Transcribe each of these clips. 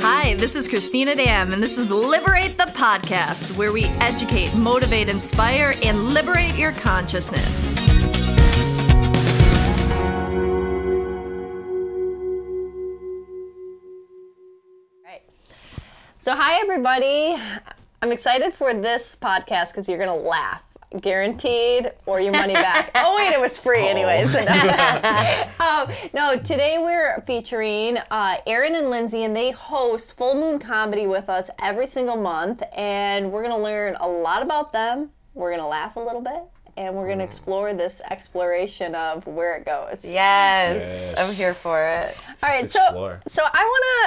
Hi, this is Christina Dam, and this is Liberate the Podcast, where we educate, motivate, inspire, and liberate your consciousness. So, hi everybody. I'm excited for this podcast because you're gonna laugh, guaranteed, or your money back. oh wait, it was free anyways. um, no, today we're featuring uh, Aaron and Lindsay, and they host Full Moon Comedy with us every single month, and we're gonna learn a lot about them. We're gonna laugh a little bit. And we're going to explore this exploration of where it goes. Yes, Yes. I'm here for it. All right, Let's so explore. so I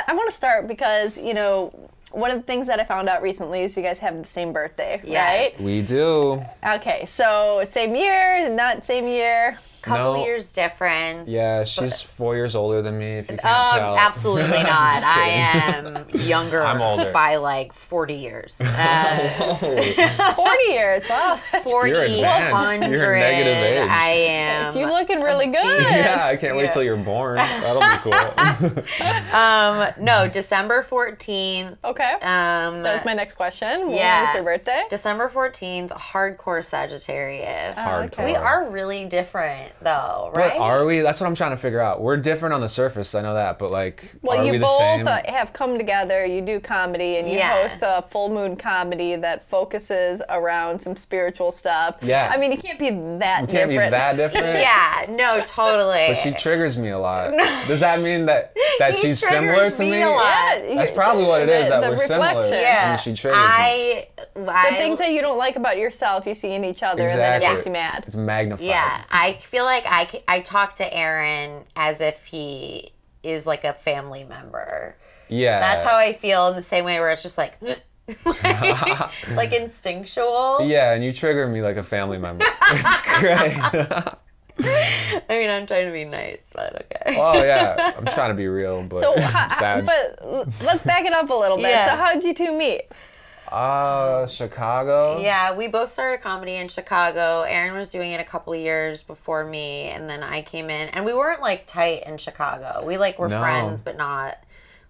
wanna I wanna start because you know one of the things that I found out recently is you guys have the same birthday, right? Yes. We do. Okay, so same year, not same year. Couple No. years difference. Yeah, she's four years older than me. If you can't Um, tell. absolutely not. I am younger I'm older. by like 40 years. Uh, Forty years, wow. 40, You're advanced. You're a negative 100, age. I am. You looking really good. yeah, I can't wait Yeah. till you're born. That'll be cool. um, no, December 14th. Okay. Um, that was my next question. When yeah. was your birthday? December 14th, hardcore Sagittarius. Hardcore. We are really different though, right? But are we? That's what I'm trying to figure out. We're different on the surface. I know that, but like, Well, are you we the both same? uh, have come together. You do comedy, and you Yeah. host a full moon comedy that focuses around some spiritual stuff. Yeah. I mean, you can't be that different. you can't be that different. Yeah, no, totally. But she triggers me a lot. Does that mean that that she's similar to me me? a lot. Yeah, That's probably what it is. the- that the we're similar. yeah, And she triggers me. I, I the things that you don't like about yourself, you see in each other, and then it Exactly. makes you mad. It's magnified. Yeah, I feel like I, I talk to Aaron as if he is like a family member. Yeah. That's how I feel in the same way where it's just like, like instinctual. Yeah, and you trigger me like a family member. It's great. I mean, I'm trying to be nice, but okay. oh yeah, I'm trying to be real, but So, I'm sad. but let's back it up a little bit. Yeah. So, how did you two meet? Uh, Chicago. Yeah, we both started comedy in Chicago. Aaron was doing it a couple years before me, and then I came in, and we weren't like tight in Chicago. We like were No. friends, but not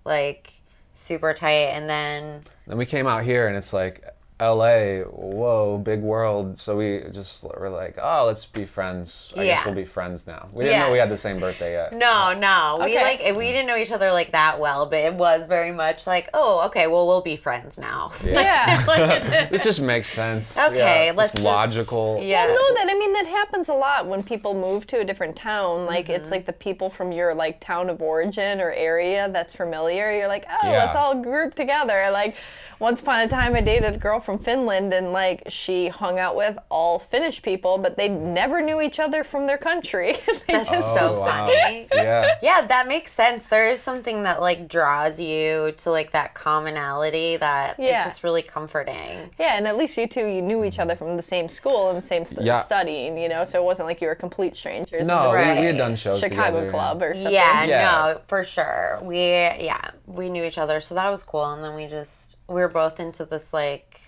like super tight. And then Then we came out here, and it's like L.A. Whoa, big world. So we just were like, oh, let's be friends. I Yeah. guess we'll be friends now. We didn't Yeah. know we had the same birthday yet. no, no, we like we didn't know each other like that well, but it was very much like, oh, okay, well we'll be friends now. Yeah. This just makes sense. Okay, yeah, let's It's just- logical. Yeah. Well, no, that I mean that happens a lot when people move to a different town. Like Mm-hmm. it's like the people from your like town of origin or area that's familiar. You're like, oh, Yeah. let's all group together. Like once upon a time, I dated a girl from Finland, and like she hung out with all Finnish people, but they never knew each other from their country. That's just- so Oh, wow. funny. Yeah. Yeah, that makes sense. There is something that like draws you to like that commonality that Yeah. it's just really comforting. yeah, and at least you two, you knew each other from the same school and the same st- Yeah. studying, you know. So it wasn't like you were complete strangers. No, Just we, we had done shows Chicago together. club or something. Yeah, Yeah. no, for sure. We yeah, we knew each other, so that was cool. And then we just we were both into this like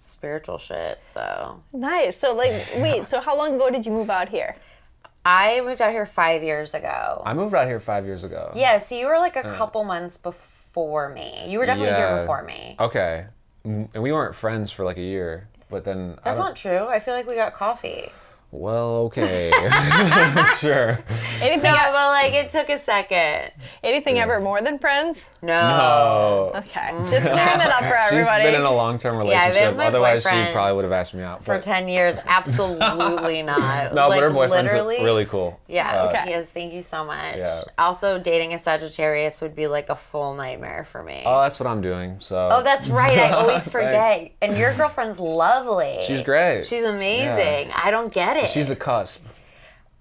spiritual shit. So Nice. So like, wait. So how long ago did you move out here? I moved out here five years ago. I moved out here five years ago. yeah, so you were like a uh. couple months before me. You were definitely here before me. Okay. And we weren't friends for like a year, but then. That's not true. I feel like we got coffee. Well, okay. sure. Anything? No, but like it took a second. anything ever more than friends? No. Oh. Okay, just clearing that up for She's everybody. been in a long-term relationship. Yeah, I've been relationship. with Otherwise, she probably would have asked me out. For but- 10 years, absolutely not. no, like, but her boyfriend's literally, really cool. Yeah, Uh, Okay. yes, thank you so much. Yeah. Also, dating a Sagittarius would be like a full nightmare for me. Oh, that's what I'm doing. So. Oh, that's right. I always forget. And your girlfriend's lovely. She's great. She's amazing. I don't get it. She's a cusp.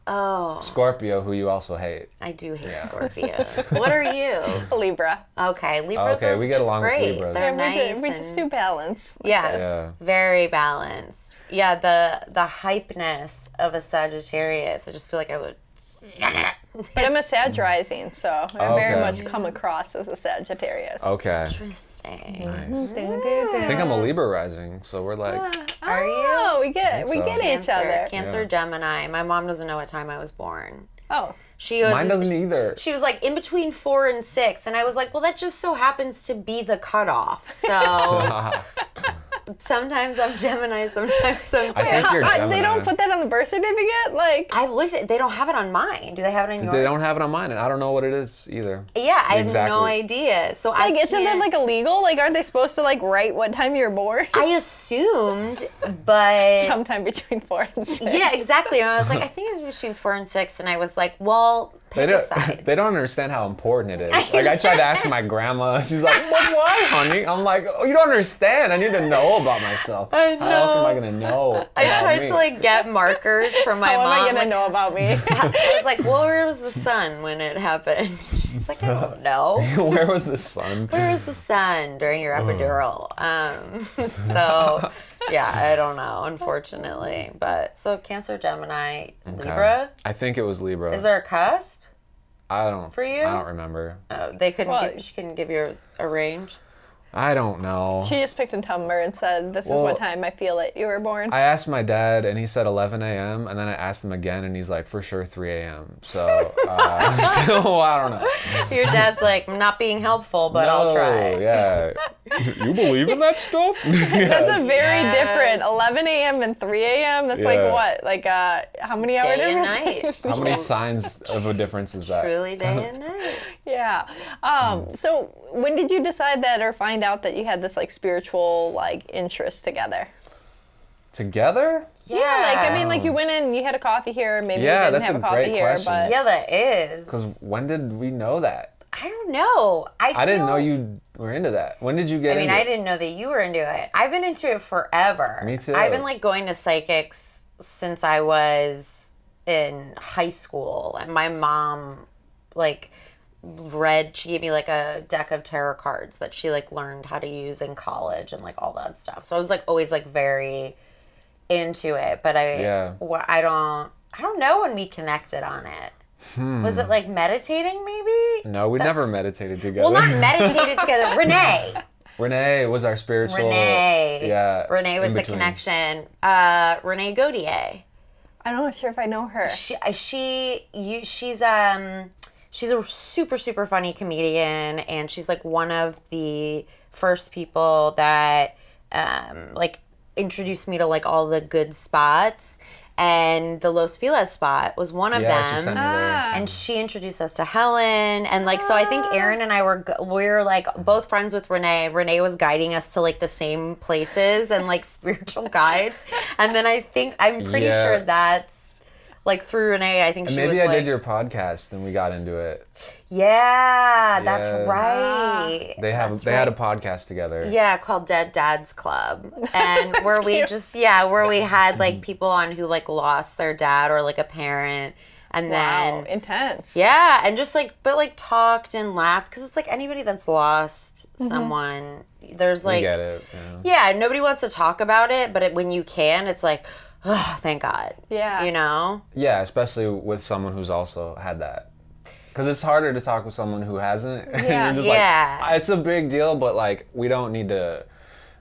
oh, Scorpio, who you also hate. I do hate Scorpio. what are you? A Libra. Okay, Libras Okay, are we get just along with great. Libras. They're we, nice. do, we just do balance. Yes, Yeah. very balanced. Yeah, the the hypeness of a Sagittarius. I just feel like I would. But I'm a Sag rising, so I very much come across as a Sagittarius. Okay. Interesting. Nice. I think I'm a Libra rising, so we're like. Are you? Oh, we get we so. Uh, get each other. Cancer, Yeah. Gemini. My mom doesn't know what time I was born. Oh, She goes, Mine doesn't either. She was like in between four and six, and I was like, well, that just so happens to be the cutoff. So sometimes I'm Gemini, sometimes I'm. I think you're Gemini. they don't put that on the birth certificate? Like, I've looked at. They don't have it on mine. Do they have it on yours? They don't have it on mine, and I don't know what it is either. Yeah, I have no idea. So I like isn't that like illegal? Like, aren't they supposed to like write what time you're born? I assumed, but Sometime between four and six. yeah, exactly. And I was like, I think it was between four and six, and I was like, well, They don't, they don't understand how important it is. Like I tried to ask my grandma, she's like, "But why, honey?" I'm like, "Oh, you don't understand. I need to know about myself. I know. How else am I gonna know?" I about tried me? to like get markers from my How am. I gonna like, know about me? I was like, well, where was the sun when it happened? She's like, I don't know. Where was the sun? Where was the sun during your epidural? Um, so, yeah, I don't know, unfortunately. But so Cancer, Gemini, Okay. Libra. I think it was Libra. Is there a cusp? I don't. for you? I don't remember. Oh, they couldn't. Well- give, she couldn't give you a, a range. I don't know. she just picked a number and said, "This is what time I feel it. You were born." I asked my dad, and he said 11 a.m. And then I asked him again, and he's like, "For sure, 3 a.m." So, uh, so I don't know. Your dad's like, I'm not being helpful, but I'll try. Yeah. you believe in that stuff? That's a very Yes. different 11 a.m. and 3 a.m. That's like what? Like uh, how many hours? Day and night. How many signs of a difference is that? Truly day and night. yeah. Um, so when did you decide that or find out that you had this like spiritual like interest together? Together? Yeah, like I mean, like you went in, and you had a coffee here, maybe Yeah, you didn't that's have a a coffee great here, question. but Yeah, that is. Because when did we know that? I don't know. I, I didn't know you were into that. When did you get I mean, into I it? didn't know that you were into it. I've been into it forever. Me too. I've been like going to psychics since I was in high school, and my mom, like, read. She gave me like a deck of tarot cards that she like learned how to use in college and like all that stuff. So I was like always like very into it, but I, Yeah. I don't, I don't know when we connected on it. Was it like meditating maybe? Hmm. No, we never meditated together. Well, not meditated together. Renee. Renee was our spiritual. Renee. Yeah. Renee was the connection. Uh, Renee Godier. I'm not sure if I know her. She, uh, she, you, she's um, she's a super super funny comedian, and she's like one of the first people that um, like introduced me to like all the good spots. And the Los Feliz spot was one of Yeah, them. she sent me there. Ah. and she introduced us to Helen and like so I think Aaron and I were we were like both friends with Renee. Renee was guiding us to like the same places and like spiritual guides. And then I think I'm pretty Yeah. sure that's like through Renee. I think And she maybe was I like, did your podcast and we got into it. yeah, that's Yeah. right. They have That's they had a podcast together. Yeah, called Dead Dads Club. And where we just yeah, where we had Mm-hmm. like people on who like lost their dad or like a parent and Wow, then intense. Yeah, and just like, but like talked and laughed because it's like anybody that's lost someone, there's like, get it. Yeah. yeah, nobody wants to talk about it, but it, when you can, it's like, oh, thank God. Yeah. You know? Yeah, especially with someone who's also had that. Because it's harder to talk with someone who hasn't. and Yeah. you're just Yeah. like, "Ah, it's a big deal, but like, we don't need to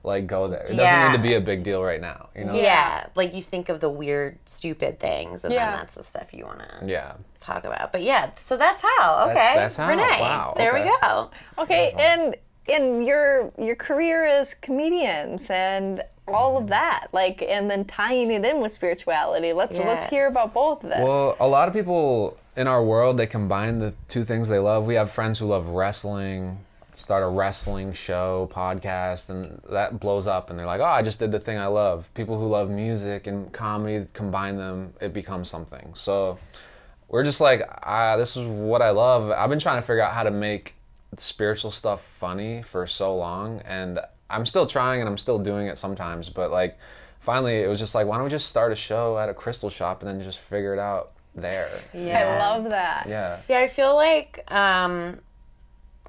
like go there. It doesn't Yeah. need to be a big deal right now, you know? Yeah. Like you think of the weird, stupid things, and Yeah. then that's the stuff you want to Yeah. talk about. But yeah, so that's how. Okay. That's- that's how. Renee. Wow, There we go. Okay, and in your your career as comedians and all of that, like, and then tying it in with spirituality. Let's let's hear about both of this. Well, a lot of people in our world, they combine the two things they love. We have friends who love wrestling, start a wrestling show, podcast, and that blows up, and they're like, oh, I just did the thing I love. People who love music and comedy, combine them, it becomes something. So we're just like, ah, this is what I love. I've been trying to figure out how to make spiritual stuff funny for so long, and I'm still trying and I'm still doing it sometimes, but like, finally, it was just like, why don't we just start a show at a crystal shop and then just figure it out there? Yeah. I love that. Yeah. Yeah, I feel like um,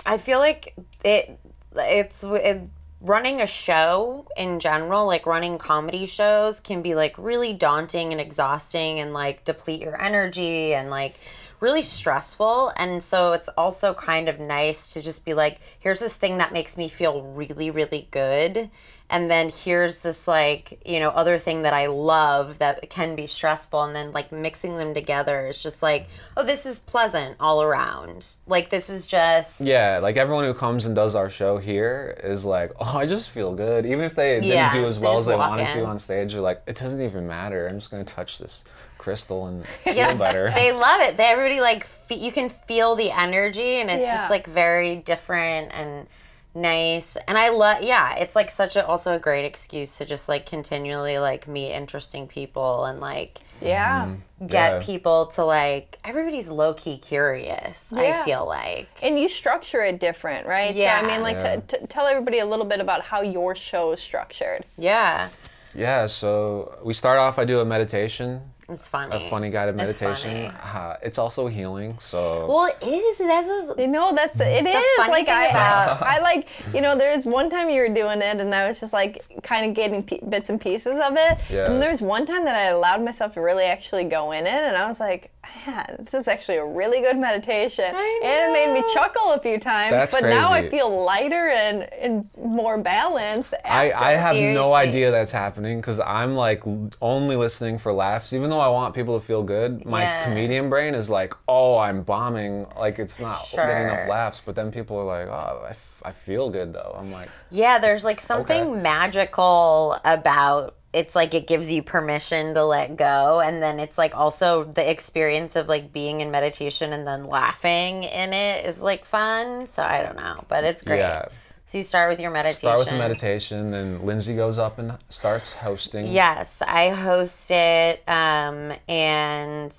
I feel like it. It's it, running a show in general, like running comedy shows, can be like really daunting and exhausting, and like deplete your energy, and like really stressful. And so it's also kind of nice to just be like, here's this thing that makes me feel really, really good. And then here's this like, you know, other thing that I love that can be stressful. And then like mixing them together is just like, oh, this is pleasant all around. Like this is just Yeah, like everyone who comes and does our show here is like, oh, I just feel good. Even if they didn't Yeah, do as well as they wanted to on stage, they're like, it doesn't even matter. I'm just gonna touch this crystal and feel Yeah, better. They love it. They everybody like fe- you can feel the energy, and it's Yeah. just like very different and nice. And I love. Yeah, it's like such a also a great excuse to just like continually like meet interesting people and like Yeah. Mm-hmm. get Yeah. people to like everybody's low key curious. Yeah. I feel like. And you structure it different, right? So, Yeah. I mean, like, Yeah. to, to tell everybody a little bit about how your show is structured. Yeah, yeah, so we start off. I do a meditation, it's funny. a funny guided It's meditation. funny. Uh, it's also healing. So Well, it is. That's what's- You know, that's it is funny like thing I, about- I like you know. There's one time you were doing it, and I was just like kind of getting p- bits and pieces of it. Yeah. And there's one time that I allowed myself to really actually go in it, and I was like, man, this is actually a really good meditation, I and it made me chuckle a few times. That's but now I feel lighter and and more balanced. I, after. I have no Seriously. idea that's happening because I'm like only listening for laughs. Even though I want people to feel good, my Yeah. comedian brain is like, oh, I'm bombing. Like it's not getting enough laughs. But then people are like, oh, I, f- I feel good though. I'm like, Yeah, there's like something Okay. magical about it's like it gives you permission to let go and then it's like also the experience of like being in meditation and then laughing in it is like fun. So I don't know, but it's great. Yeah. So you start with your meditation. start with the meditation, and Lindsay goes up and starts hosting. Yes, I host it um, and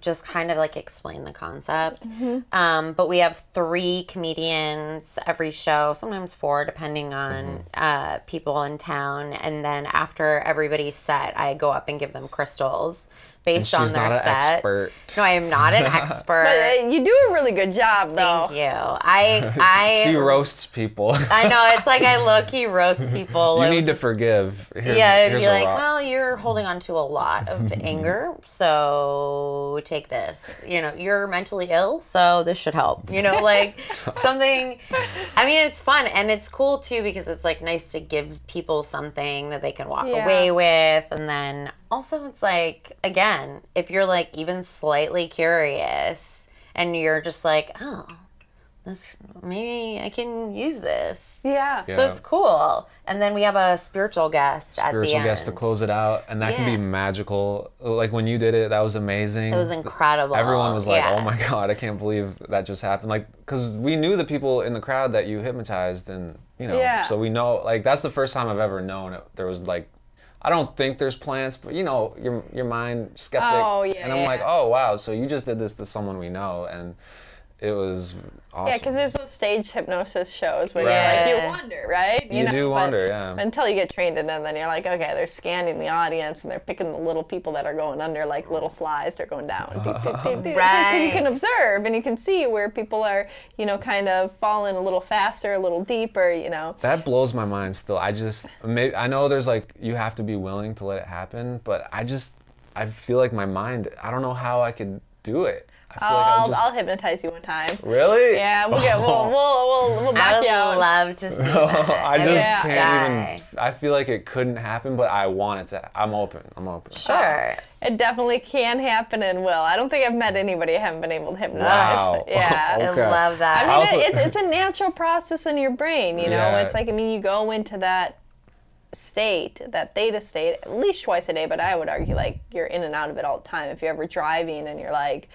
just kind of like explain the concept. Um, but we have three comedians every show, sometimes four, depending on uh, people in town. And then after everybody's set, I go up and give them crystals based she's on their not an set. expert. No, I am not an expert. But uh, you do a really good job, though. Thank you. I I she roasts people. I know it's like I look. He roasts people. you like, need to forgive. Here's, yeah, it'd here's be a like, rock. well, you're holding on to a lot of anger, so take this. You know, you're mentally ill, so this should help. You know, like something. I mean, it's fun and it's cool too because it's like nice to give people something that they can walk Yeah. away with, and then also it's like again, if you're like even slightly curious and you're just like, oh. This, maybe I can use this. Yeah. Yeah. So it's cool. And then we have a spiritual guest at the spiritual end. guest to close it out, and that can be magical. Like when you did it, that was amazing. It was incredible. Everyone was like, oh Yeah. "Oh my god, I can't believe that just happened!" Like, because we knew the people in the crowd that you hypnotized, and you know, Yeah. so we know. Like, that's the first time I've ever known it. There was like, I don't think there's plants, but you know, your your mind skeptic, Oh, yeah, and I'm like, "Oh wow!" So you just did this to someone we know, and it was awesome. Yeah, because there's those stage hypnosis shows where Right. you're like, you wonder, right? You do but wonder, yeah. Until you get trained in it, then you're like, okay, they're scanning the audience and they're picking the little people that are going under like little flies. They're going down. right. Because you can observe and you can see where people are, you know, kind of falling a little faster, a little deeper, you know. That blows my mind still. I just maybe I know there's like you have to be willing to let it happen, but I just I feel like my mind. I don't know how I could do it. I feel like I'm I'll, just, I'll hypnotize you one time. really. Yeah, we'll get, we'll, we'll, we'll, we'll I back would you out. love to see that. I just Yeah. can't Die. even. I feel like it couldn't happen, but I want it to. I'm open. I'm open. Sure. It definitely can happen and will. I don't think I've met anybody I haven't been able to hypnotize. Wow. Yeah. Okay. I love that. I mean, I also- it, it's, it's a natural process in your brain, you know? Yeah. It's like, I mean, you go into that state, that theta state, at least twice a day, but I would argue like you're in and out of it all the time. If you're ever driving and you're like,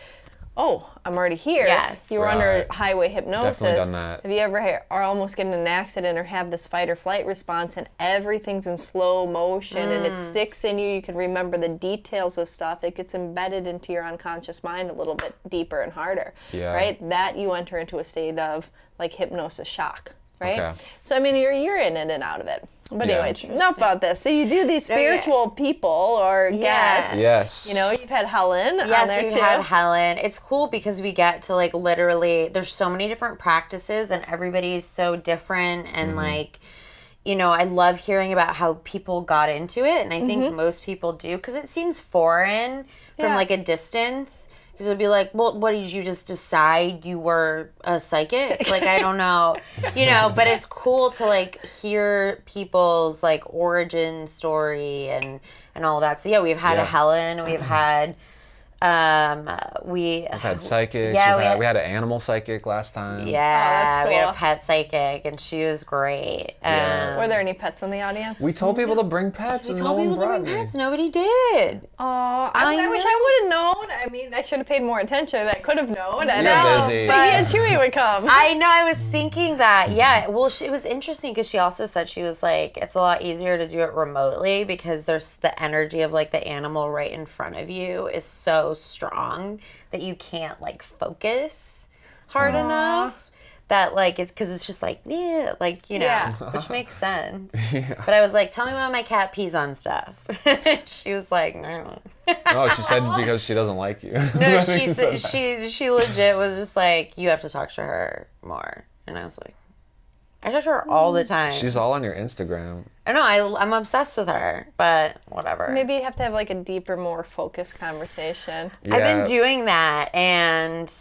oh, I'm already here. Yes. You were under highway hypnosis. Definitely done that. Have you ever ha- are almost getting an accident or have this fight or flight response and everything's in slow motion and Mm. it sticks in you? You can remember the details of stuff. It gets embedded into your unconscious mind a little bit deeper and harder. Yeah. Right? That you enter into a state of like hypnosis shock. Right? Okay. So I mean you're you're in and out of it. But Yeah. anyways, enough about this. So you do these Oh, yeah. spiritual people or Yeah. guests. Yes. You know, you've had Helen on Yes, there you too. had Helen. It's cool because we get to like literally. There's so many different practices, and everybody's so different. And mm-hmm. like, you know, I love hearing about how people got into it, and I think mm-hmm. most people do because it seems foreign from Yeah. like a distance. Because it'd be like, well, what did you just decide you were a psychic? Like, I don't know, you know. But it's cool to like hear people's like origin story and and all that. So yeah, we've had Yeah. a Helen, we've had um we We've had psychics. Yeah, we've we had, had- we had an animal psychic last time. yeah, we had a pet psychic, and she was great. Yeah. Um, Were there any pets in the audience? We told people to bring pets, and told one people to bring me. pets. Nobody did. Oh, I, I I wish I would have known. I mean, I should have paid more attention. I could have known. I You're know. busy. But he and Chewy would come. I know. I was thinking that. Yeah. Well, she, it was interesting because she also said she was like, it's a lot easier to do it remotely because there's the energy of like the animal right in front of you is so strong that you can't like focus hard enough. That like it's because it's just like yeah, like you know, Yeah. which makes sense. But I was like, tell me when my cat pees on stuff. she was like, no. No, oh, she said because she doesn't like you. No, she said she she legit was just like, you have to talk to her more, and I was like, I talk to her all the time. She's all on your Instagram. I know I I'm obsessed with her, but whatever. Maybe you have to have like a deeper, more focused conversation. Yeah. I've been doing that, and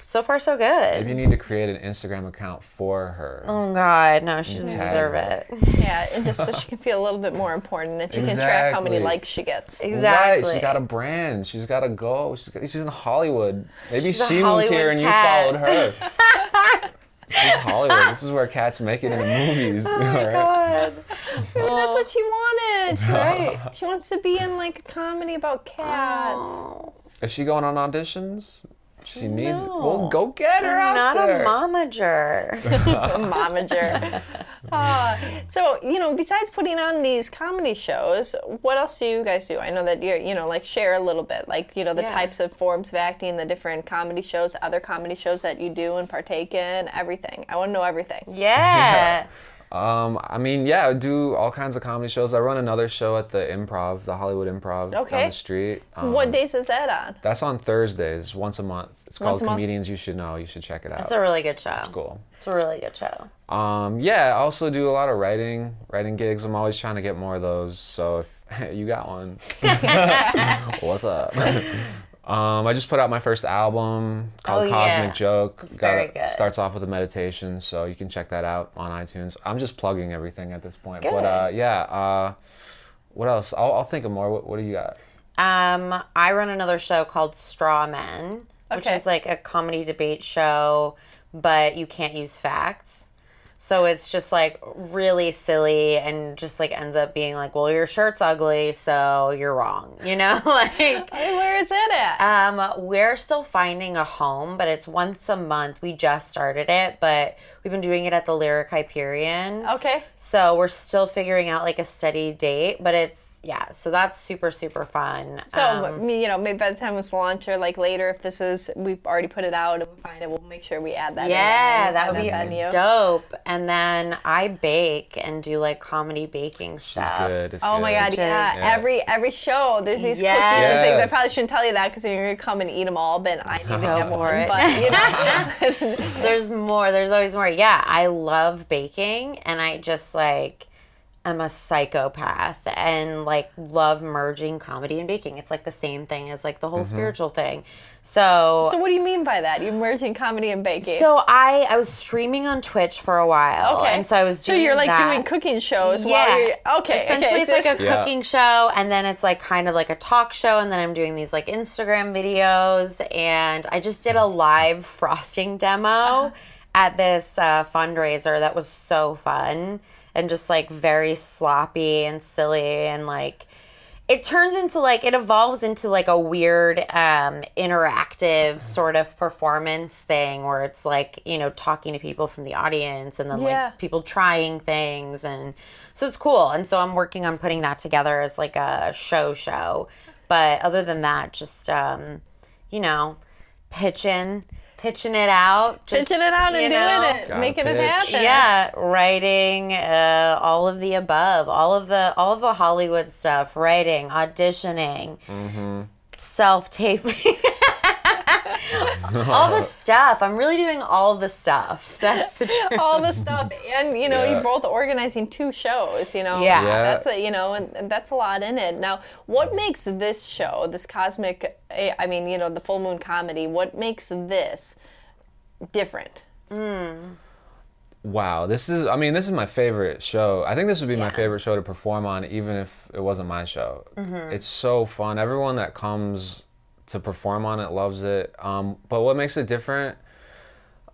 so far so good. Maybe you need to create an Instagram account for her. Oh God, no, she doesn't Tag deserve it. Yeah, and just so she can feel a little bit more important and she can track how many likes she gets. Exactly. Right, she's got a brand. She's got to go. She's, got- she's in Hollywood. Maybe She's she moved here Hollywood and cat. you followed her. she's Hollywood. This is where cats make it in the movies. Oh all right? God. That's what she wanted. She, Right. she wants to be in like a comedy about cats. Oh, Is she going on auditions? She needs. No. Well, go get her out not there. a momager. A Momager. Uh, so you know, besides putting on these comedy shows, what else do you guys do? I know that you're, you know, like share a little bit, like you know, the Yeah. types of forms of acting, the different comedy shows, other comedy shows that you do and partake in, everything. I want to know everything. Yeah. Um, I mean, yeah, I do all kinds of comedy shows. I run another show at the Improv, the Hollywood Improv down the street. Um, what days is that on? That's on Thursdays, once a month. It's called a month? Comedians You Should Know. You should check it out. It's a really good show. cool. It's a really good show. Um, yeah, I also do a lot of writing, writing gigs. I'm always trying to get more of those. So if you got one, what's up? Um, I just put out my first album called Oh, Cosmic yeah. Joke. It's Got very good. Starts off with a meditation, so you can check that out on iTunes. I'm just plugging everything at this point. But uh, yeah, uh, what else? I'll, I'll think of more. What, what do you got? Um, I run another show called Straw Men, which is like a comedy debate show, but you can't use facts. So it's just like really silly and just like ends up being like, well, your shirt's ugly, so you're wrong. You know, like where is it at? um, we're still finding a home, but it's once a month. We just started it, but we've been doing it at the Lyric Hyperion. okay. So we're still figuring out like a steady date, but it's yeah. So that's super super fun. So Um, you know, maybe by the time it's launched or like later, if this is we've already put it out and we find it, we'll make sure we add that. in yeah, there, that would be venue. dope. And then I bake and do like comedy baking She's stuff. good. It's Oh my god, yeah. Yeah. Every every show, there's these Yes. cookies and things. I probably shouldn't tell you that because you're gonna come and eat them all, but I need to get more. But you know, There's more. There's always more. Yeah, I love baking, and I just like. I'm a psychopath and like love merging comedy and baking. It's like the same thing as like the whole mm-hmm. spiritual thing. So, so what do you mean by that? You're merging comedy and baking. so I I was streaming on Twitch for a while, okay. and so I was So doing you're like that. doing cooking shows Yeah. while you're okay. Essentially, okay. it's like a Yeah. cooking show, and then it's like kind of like a talk show, and then I'm doing these like Instagram videos, and I just did a live frosting demo uh-huh. At this uh, fundraiser that was so fun and just like very sloppy and silly and like it turns into like it evolves into like a weird um interactive sort of performance thing where it's like you know talking to people from the audience and then Yeah. like people trying things and so it's cool. And so i'm working on putting that together as like a show show. But other than that just um you know pitching pitching it out just, pitching it out and you doing it, Gotta making it happen. yeah writing uh, all of the above all of the all of the hollywood stuff writing auditioning self-taping all the stuff. I'm really doing all the stuff. That's the truth. all the stuff and you know Yeah. you're both organizing two shows you know Yeah. Yeah. that's a you know and, and that's a lot in it now what makes this show this cosmic eh, i mean you know the full moon comedy what makes this different Wow, this is I mean, this is my favorite show. I think this would be my favorite show to perform on even if it wasn't my show. Mm-hmm. It's so fun. Everyone that comes to perform on it loves it. Um, but what makes it different?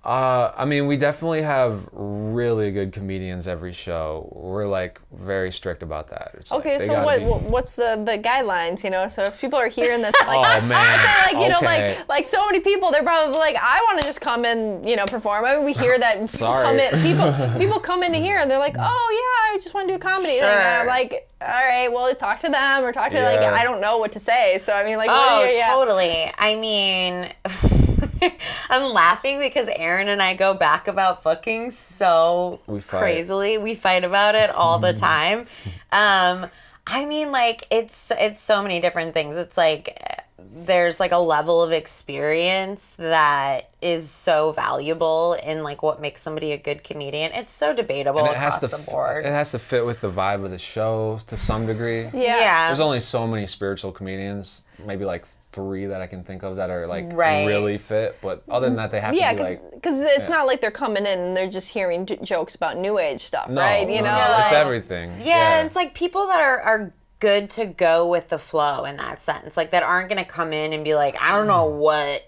Uh, I mean, we definitely have really good comedians every show. We're like very strict about that. It's okay they so what be- what's the the guidelines you know so if people are hearing this like Oh, man. I say like you know like like so many people they're probably like i want to just come and you know perform i mean we hear that people Sorry. come in people people come in here and they're like oh yeah i just want to do comedy and I'm Sure. like all right well talk to them or talk to like i don't know what to say so i mean like what Oh, do you, yeah. totally. I mean, I'm laughing because Aaron and I go back about booking so We crazily. We fight about it all the time. Um, I mean, like it's it's so many different things. It's like there's like a level of experience that is so valuable in like what makes somebody a good comedian. It's so debatable and it across has to the f- board. it has to fit with the vibe of the show to some degree. yeah yeah. There's only so many spiritual comedians, maybe like three that I can think of that are like Right. really fit. But other than that, they have yeah to be because like it's not like they're coming in and they're just hearing j- jokes about new age stuff no, right you no, know no, it's everything. Yeah, it's like people that are, are good to go with the flow in that sense. Like that aren't gonna come in and be like, I don't know what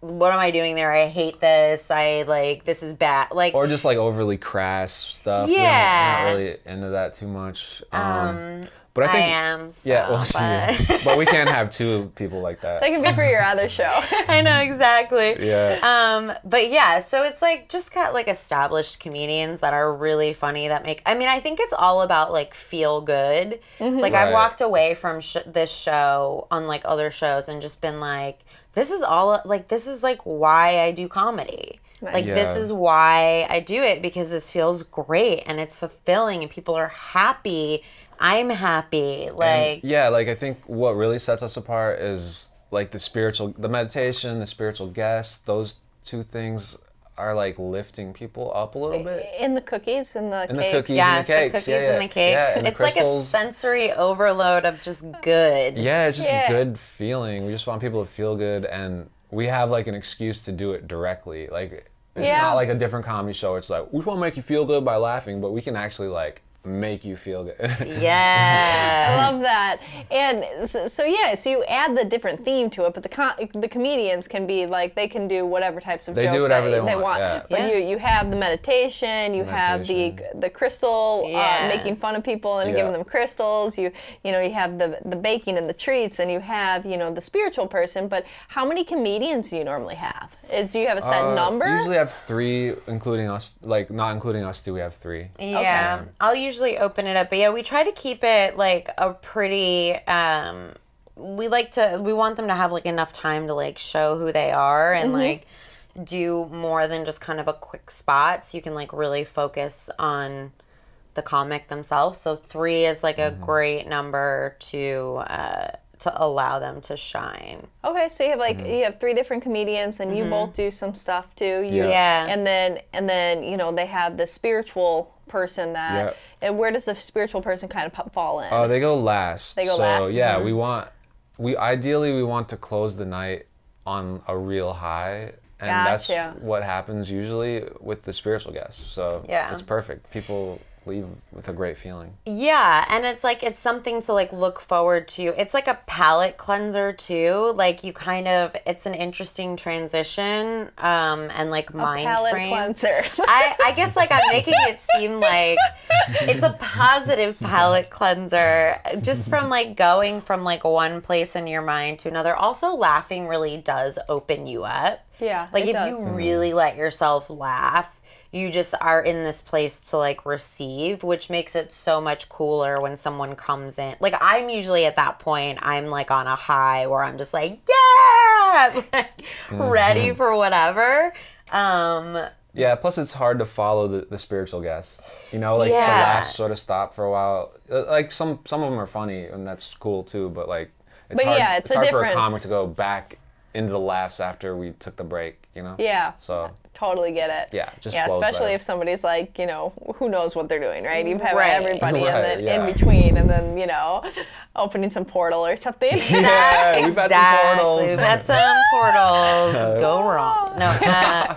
what am I doing there? I hate this. I like this is bad. Like or just like overly crass stuff. Yeah. we're not really into that too much. Um, but I I think am. So, yeah, well, but- yeah. but we can't have two people like that. that can be for your other show I know exactly. yeah. Um, but yeah, so it's like just got like established comedians that are really funny that make. I mean, I think it's all about like feel good. Like I Right. walked away from sh- this show on like other shows and just been like, this is all like this is like why I do comedy. Like this is why I do it because this feels great and it's fulfilling and people are happy. I'm happy. And, Like yeah, like I think what really sets us apart is like the spiritual, the meditation, the spiritual guest. Those two things are like lifting people up a little bit. in the cookies and the And the cakes cookies. Yes, and the the cookies Yeah, and the yeah. cakes. Yeah, and the it's like a sensory overload of just good. Yeah, it's just Yeah. good feeling. We just want people to feel good, and we have like an excuse to do it directly. Like it's Yeah. not like a different comedy show. It's like we just want to make you feel good by laughing, but we can actually like make you feel good. Yeah, I love that. And so, so yeah, so you add the different theme to it, but the com- the comedians can be like they can do whatever types of They do jokes whatever that they want, yeah. But Yeah. you you have the meditation, you have the the crystal Yeah. uh, making fun of people and Yeah. giving them crystals. You you know you have the the baking and the treats, and you have you know the spiritual person. But how many comedians do you normally have? Uh, Do you have a set Uh, number? We usually have three, including us. Like not including us two, we have three. Yeah. I'll usually open it up. But yeah, we try to keep it like a pretty um we like to we want them to have like enough time to like show who they are and like do more than just kind of a quick spot so you can like really focus on the comic themselves. So 3 is like a great number to uh to allow them to shine. Okay, so you have like mm-hmm. you have three different comedians, and you mm-hmm. both do some stuff too. You, Yeah. Yeah. And then and then you know they have the spiritual person that. Yeah. And where does the spiritual person kind of fall in? Oh, they go last. They go last. so, last? yeah, mm-hmm. we want we ideally we want to close the night on a real high. And Gotcha. that's what happens usually with the spiritual guests. So Yeah. it's perfect. People leave with a great feeling. Yeah, and it's like it's something to like look forward to. It's like a palate cleanser too. Like you kind of it's an interesting transition um and like mind palate frame. cleanser. I I guess like I'm making it seem like it's a positive palate cleanser just from like going from like one place in your mind to another. Also laughing really does open you up. Yeah, Like it if does. you really let yourself laugh, you just are in this place to like receive, which makes it so much cooler when someone comes in. Like I'm usually at that point, I'm like on a high where I'm just like, yeah, like, ready for whatever. Um, Yeah, plus it's hard to follow the, the spiritual guests. You know, like the Yeah. laughs sort of stop for a while. Uh, Like some some of them are funny and that's cool too, but like it's But hard, yeah, it's a hard for a comic to go back into the laughs after we took the break. You know. Yeah. So Totally get it. Yeah, just yeah, flows especially better. if somebody's like, you know, who knows what they're doing, right? You have Right. everybody Right, and then yeah. in between, and then you know, opening some portal or something. Yeah, we've had some portals. We've had some portals go wrong. No, uh,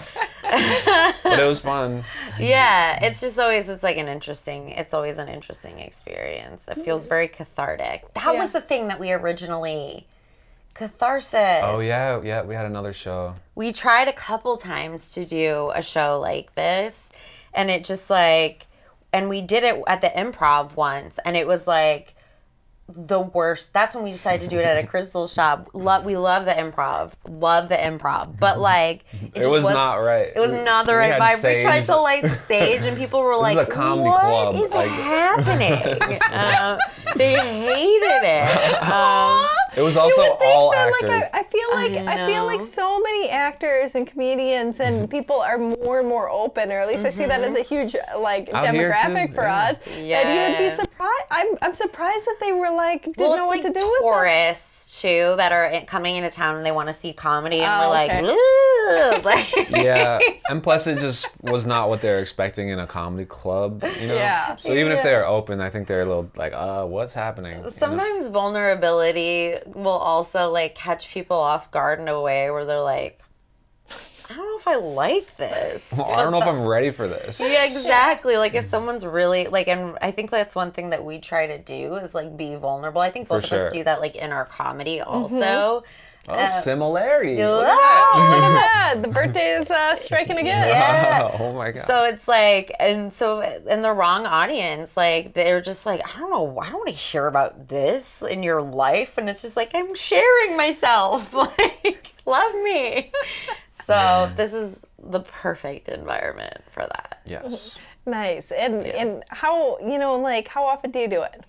but it was fun. yeah, it's just always it's like an interesting. It's always an interesting experience. It feels very cathartic. That Yeah. was the thing that we originally catharsis. Oh yeah, yeah. We had another show. we tried a couple times to do a show like this and it just like and we did it at the improv once and it was like the worst that's when we decided to do it at a crystal shop love we love the improv love the improv but like it, It just was not right. it was not the We right vibe we tried to light sage and people were This like is a comedy what club, is like- happening Um, they hated it um, It was You also would think all that, actors. Like, I, I feel like I, feel like so many actors and comedians and people are more and more open, or at least I see that as a huge like Out demographic for yeah. us. That you would be Yeah. surprised. I'm I'm surprised that they were like didn't well, know what it's to like do with it. tourists too that are in, coming into town and they want to see comedy, and Oh, we're like, okay. "Ugh," like yeah, and plus it just was not what they're expecting in a comedy club. You know. Yeah. So even Yeah. if they're open, I think they're a little like, uh, what's happening? You know? Sometimes vulnerability will also like catch people off guard in a way where they're like, I don't know if I like this. Well, I don't know if I'm ready for this. Yeah, exactly. Like if someone's really like, and I think that's one thing that we try to do is like be vulnerable. I think For both of sure. us do that like in our comedy mm-hmm. also. Oh, similarity. Look at Ah! Oh, look at that! The birthday is uh, striking again. Yeah. that. Oh my god. So it's like, and so in the wrong audience, like they're just like, I don't know, I don't want to hear about this in your life, and it's just like I'm sharing myself, like love me. So this is the perfect environment for that. yes. Nice. And and how you know like how often do you do it?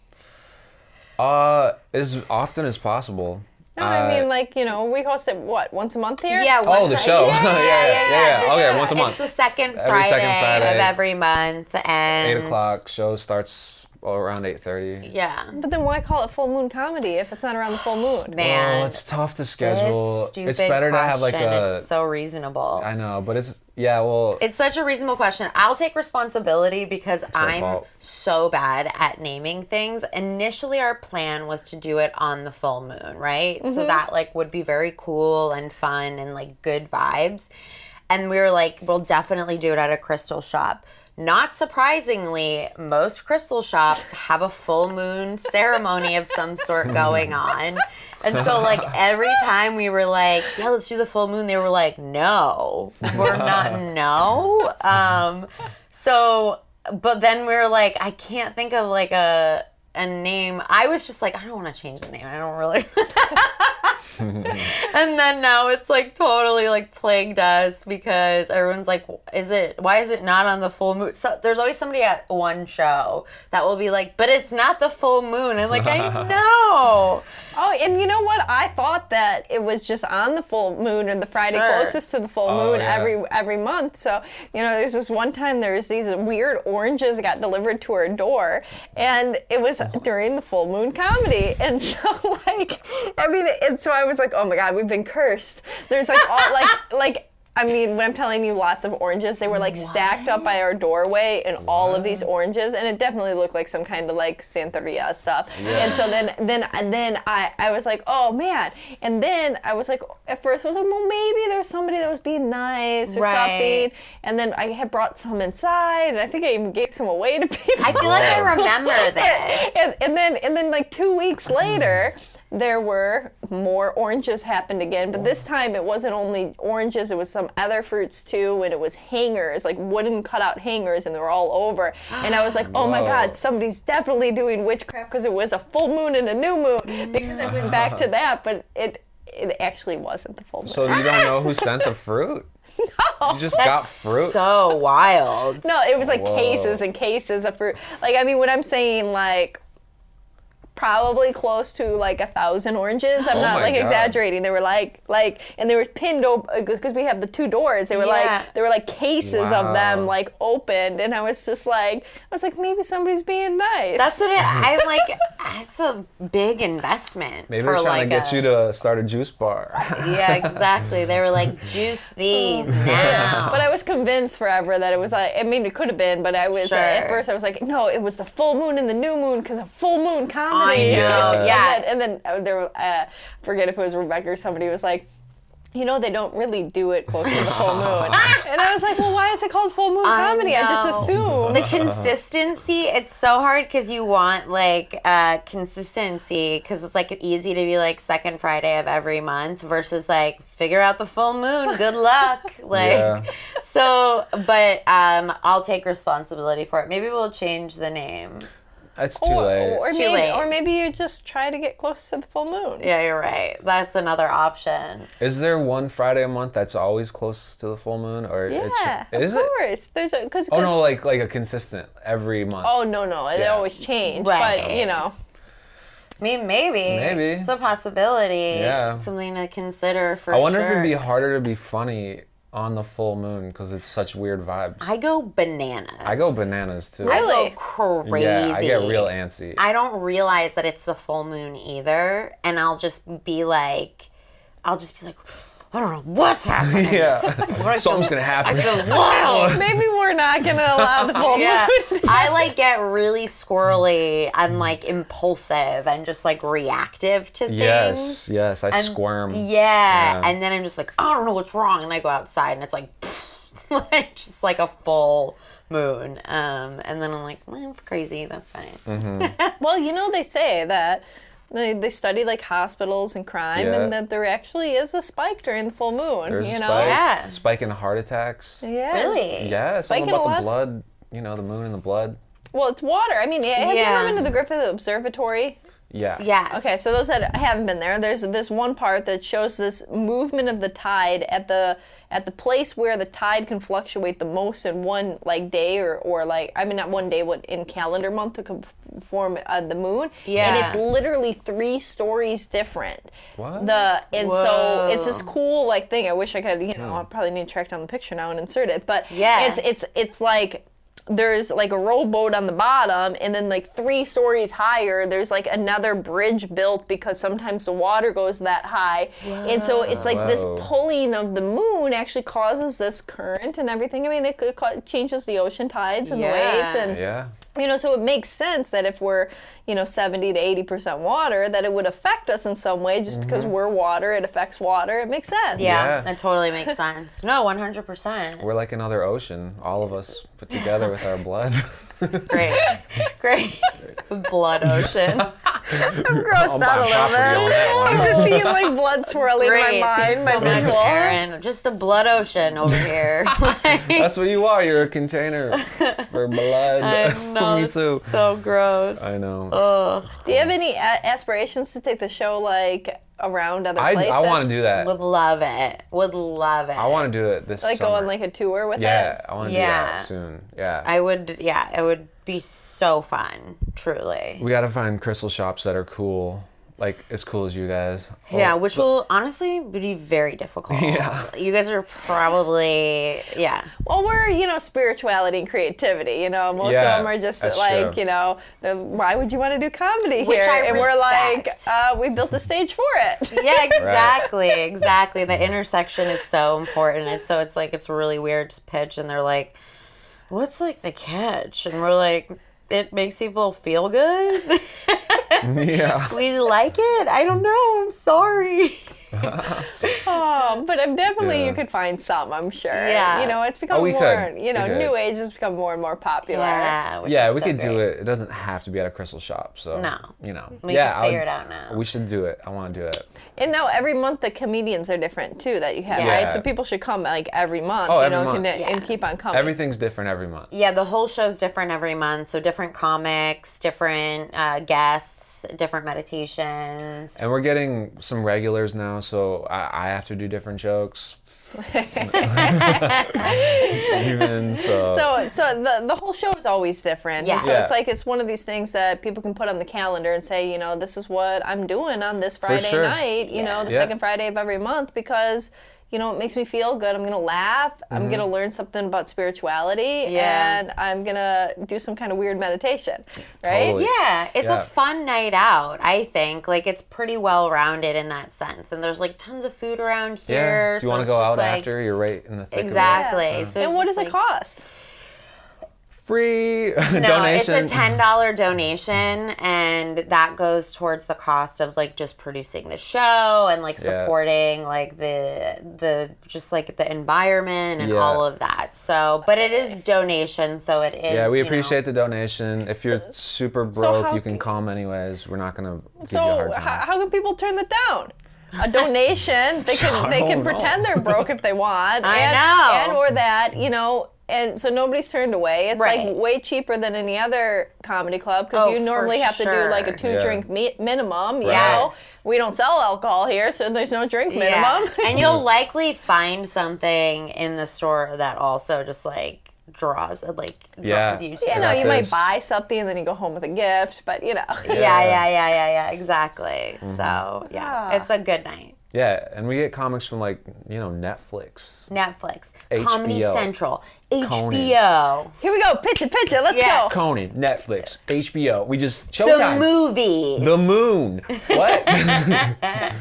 Uh, as often as possible. No, I Uh, mean like you know we host it what once a month here. Yeah. Oh, once the a- show. Yeah, yeah, yeah, yeah. Okay, once a month. It's the second Every Friday, second Friday. of every month, and Eight o'clock. Show starts around eight thirty. Yeah. But then why call it full moon comedy if it's not around the full moon? Man, Oh, it's tough to schedule. stupid It's better to have like a. It's so reasonable. I know, but it's yeah. Well, It's such a reasonable question. I'll take responsibility because I'm fault. so bad at naming things. Initially, our plan was to do it on the full moon, right? Mm-hmm. So that like would be very cool and fun and like good vibes. And we were like, we'll definitely do it at a crystal shop. Not surprisingly, most crystal shops have a full moon ceremony of some sort going on. And so, like, every time we were like, yeah, let's do the full moon, they were like, no, we're not, no. Um, so, but then we were like, I can't think of like a, a name. I was just like, I don't want to change the name. I don't really. and then now it's like totally like plagued us because everyone's like, is it, why is it not on the full moon? So there's always somebody at one show that will be like, but it's not the full moon. I'm like, I know. Oh, and you know what? I thought that it was just on the full moon or the Friday Sure. closest to the full Oh, moon yeah. every every month. So you know, there's this one time there was these weird oranges that got delivered to our door, and it was during the full moon comedy. And so like, I mean, and so I was like, oh my god, we've been cursed. There's like all like like. I mean, when I'm telling you lots of oranges, they were like stacked up by our doorway and all of these oranges, and it definitely looked like some kind of like Santeria stuff. And so then, then, and then I, I was like, oh man. And then I was like, at first I was like, well, maybe there's somebody that was being nice or Right. something. And then I had brought some inside, and I think I even gave some away to people. I feel like I remember this. and, and then and then like two weeks later there were more oranges happened again but this time it wasn't only oranges it was some other fruits too and it was hangers like wooden cutout hangers and they were all over and i was like oh my Whoa. god somebody's definitely doing witchcraft because it was a full moon and a new moon because i went back to that but it it actually wasn't the full moon so you don't know who sent the fruit? No. You just got fruit. so wild. No, it was like Whoa. cases and cases of fruit. Like I mean, when I'm saying like probably close to like a thousand oranges. I'm Oh not like God. exaggerating. They were like like, and they were pinned open because we have the two doors. They were Yeah. like they were like cases of them like opened, and I was just like I was like maybe somebody's being nice. That's what it, I'm like. That's a big investment. Maybe for they're trying like to get a- you to start a juice bar. Yeah, exactly. They were like, juice these now. But I was convinced forever that it was like, I mean, it could have been, but I was, uh, at first I was like, no, it was the full moon and the new moon because a full moon comedy. I know, And yeah. then, and then uh, there uh, forget if it was Rebecca or somebody was like, you know, they don't really do it close to the full moon. and I was like, well, why is it called full moon comedy? I, just know. assumed. the consistency it's so hard because you want like uh consistency because it's like easy to be like second friday of every month versus like figure out the full moon good luck like Yeah. so but um i'll take responsibility for it maybe we'll change the name It's too or, late. or Too maybe, late. or maybe you just try to get close to the full moon. yeah you're right that's another option Is there one Friday a month that's always close to the full moon, or Yeah, should- is of it? course. There's a because Oh no, like like a consistent every month. oh no no, they Yeah. always change. But you know, I mean, maybe. Maybe. It's a possibility. Yeah. Something to consider for sure. I wonder sure. if it'd be harder to be funny on the full moon because it's such weird vibes. I go bananas. I go bananas too. I Really? go crazy. Yeah, I get real antsy. I don't realize that it's the full moon either, and I'll just be like, I'll just be like, I don't know what's happening. yeah, I something's feel- gonna happen. I feel wild. maybe we're not gonna allow the full Yeah, moon. I like get really squirrely and like impulsive and just like reactive to things. yes, yes, I And- squirm. Yeah. Yeah. and then I'm just like, I don't know what's wrong, and I go outside, and it's like, like just like a full moon. Um, and then I'm like, well, I'm crazy. That's fine. Mm-hmm. Well, you know, they say that they, they study like hospitals and crime, Yeah. and that there actually is a spike during the full moon. There's you a know, spike, Yeah. spike in heart attacks. yeah, Really? Yeah, Spike something in a about the blood. You know, the moon and the blood. Well, it's water. I mean, have you Yeah. ever been to the Griffith Observatory? Yeah. Yes. Okay, so those that haven't been there, there's this one part that shows this movement of the tide at the at the place where the tide can fluctuate the most in one like day or, or like I mean not one day, but in calendar month to conform uh, the moon. Yeah. And it's literally three stories different. What? The and so it's this cool like thing. I wish I could you know I probably need to track down the picture now and insert it. But Yeah. it's it's it's like there's like a rowboat on the bottom and then like three stories higher there's like another bridge built because sometimes the water goes that high and so it's like this pulling of the moon actually causes this current and everything i mean it could changes the ocean tides and Yeah. the waves and Yeah. You know so it makes sense that if we're you know 70 to 80 percent water that it would affect us in some way just because mm-hmm. we're water it affects water it makes sense Yeah, Yeah. that totally makes sense. No, 100%. We're like another ocean, all of us put together with our blood. Great. Great. Blood ocean. grossed I'll out a little property on that bit i'm just seeing like blood swirling in my mind Thanks my so much, visual Aaron. Just a blood ocean over here. Like, That's what you are. You're a container for blood. I know. Me too. So gross. I know. Ugh. Do you have any a- aspirations to take the show like around other I, places? I want to do that. Would love it. Would love it. I want to do it this like summer. go on like a tour with yeah, it. Yeah, I want to Yeah. do that soon. Yeah. I would, yeah, it would be so fun, truly. we got to find crystal shops that are cool, like as cool as you guys. Yeah, Oh, which will honestly be very difficult. Yeah. You guys are probably, yeah. Well, we're you know spirituality and creativity. You know, most Yeah, of them are just like true. you know, the, why would you want to do comedy Which here? I and we're like, uh, we built the stage for it. Yeah, exactly, exactly. The intersection is so important. It's so it's like it's really weird to pitch, and they're like, "What's like the catch?" And we're like, "It makes people feel good. yeah. we like it. I don't know. I'm sorry." Oh, but I'm definitely Yeah. you could find some. I'm sure. Yeah. You know, it's become Oh, we more. could. You know, new age has become more and more popular. Yeah, which Yeah, is we so could do it. It doesn't have to be at a crystal shop. So No. you know, We yeah, can I figure would- it out now. We should do it. I want to do it. And now every month the comedians are different too that you have, Yeah. right? So people should come like every month, Oh, you every know, month. can- and keep on coming. Everything's different every month. Yeah, the whole show's different every month. So different comics, different uh, guests, different meditations. And we're getting some regulars now, so I, I have to do different jokes. Even so. So, so the, the whole show is always different. Yeah. So Yeah. it's like it's one of these things that people can put on the calendar and say, you know, this is what I'm doing on this Friday sure. night, you know, the Yeah. second Friday of every month because, you know, it makes me feel good. I'm going to laugh. I'm going to mm-hmm. learn something about spirituality Yeah. and I'm going to do some kind of weird meditation, right? Totally. Yeah, it's Yeah. a fun night out, I think. Like it's pretty well rounded in that sense. And there's like tons of food around yeah. here. If you so want to go out like- after, you're right in the thick Exactly. of it. So And what just does it cost? Free No, donation. it's a ten dollar donation, and that goes towards the cost of like just producing the show and like Yeah. supporting like the the just like the environment and Yeah. all of that. So, but it is donation, so it is. yeah, we you know- appreciate the donation. If you're super broke, how you can can- come anyways. We're not gonna give you a So hard how, time. how can people turn that down? A donation. They can they can know. pretend they're broke if they want. I and, know. And or that, you know, and so nobody's turned away. It's Right. like way cheaper than any other comedy club because Oh, you normally have to do like a sure. two drink mi- minimum. You Yes. know, we don't sell alcohol here, so there's no drink minimum. Yeah. and you'll likely find something in the store that also just like draws like draws Yeah. you to you know, you might buy something and then you go home with a gift, but you know. Yeah, yeah, yeah, yeah, yeah, exactly. So yeah, Ah. it's a good night. Yeah, and we get comics from like you know Netflix. Netflix, Comedy HBO. Conan. Here we go. Pitch it, pitch it. Let's Yeah. go. Conan, Netflix, HBO. We just the Showtime. movie. The moon. What?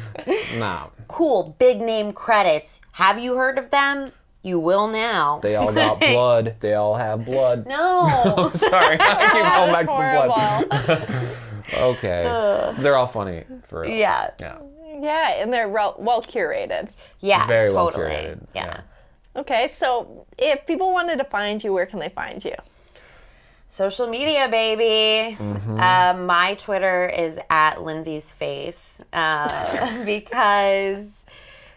nah. cool, big name credits. Have you heard of them? You will now. They all got blood. They all have blood. no. I'm Sorry, I keep going back to the blood. Horrible. Okay. They're all funny for real. yeah. Yeah. yeah, and they're well, well curated. Yeah. Very well totally. curated, Yeah. Yeah. Okay, so if people wanted to find you, where can they find you? Social media, baby. Mm-hmm. Uh, my Twitter is at Lindsay's face uh, because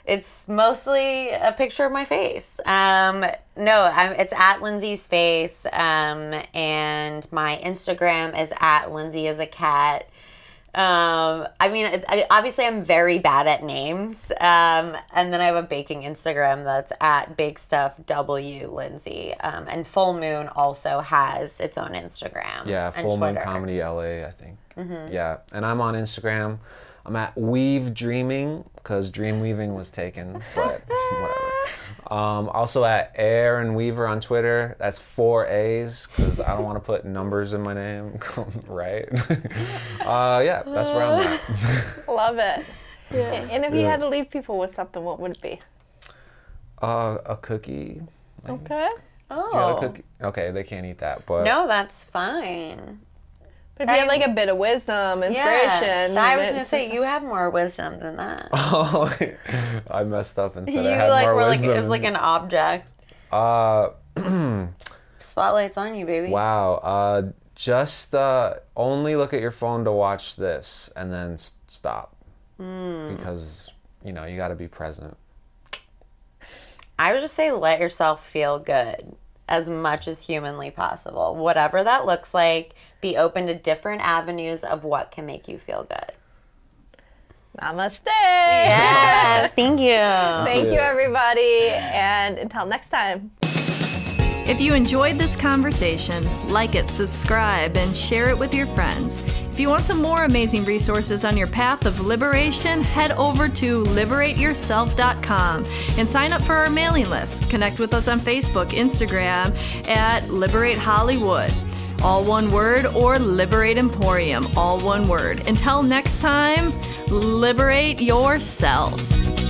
it's mostly a picture of my face. Um, no, I'm, it's at Lindsay's face, um, and my Instagram is at Lindsay is a cat. Um, I mean, I, obviously, I'm very bad at names. Um, and then I have a baking Instagram that's at Big Stuff W Lindsay. Um, and Full Moon also has its own Instagram. Yeah, Full Moon Mm-hmm. Comedy LA, I think. Yeah, and I'm on Instagram. I'm at Weave Dreaming because Dream Weaving was taken, but whatever. Um, also at Aaron Weaver on Twitter. That's four A's because I don't want to put numbers in my name, right? uh, yeah, that's where I'm at. Love it. And and if you Yeah. had to leave people with something, what would it be? Uh, a cookie. Like, Okay. do you a Oh. cookie? Okay, they can't eat that, but No, that's fine. But if you had like a bit of wisdom, inspiration. Yeah. I was going to say, you have more wisdom than that. Oh, I messed up and said you I had like more were like, wisdom. it was like an object. Uh, Spotlight's on you, baby. wow. Uh, just uh, only look at your phone to watch this, and then s- stop Hmm. because you know you got to be present. I would just say let yourself feel good as much as humanly possible. Whatever that looks like, be open to different avenues of what can make you feel good. Namaste. Yes, thank you. Thank you, everybody. And until next time. If you enjoyed this conversation, like it, subscribe, and share it with your friends. If you want some more amazing resources on your path of liberation, head over to liberateyourself.com and sign up for our mailing list. Connect with us on Facebook, Instagram at Liberate Hollywood. All one word, or Liberate Emporium, all one word. Until next time, liberate yourself.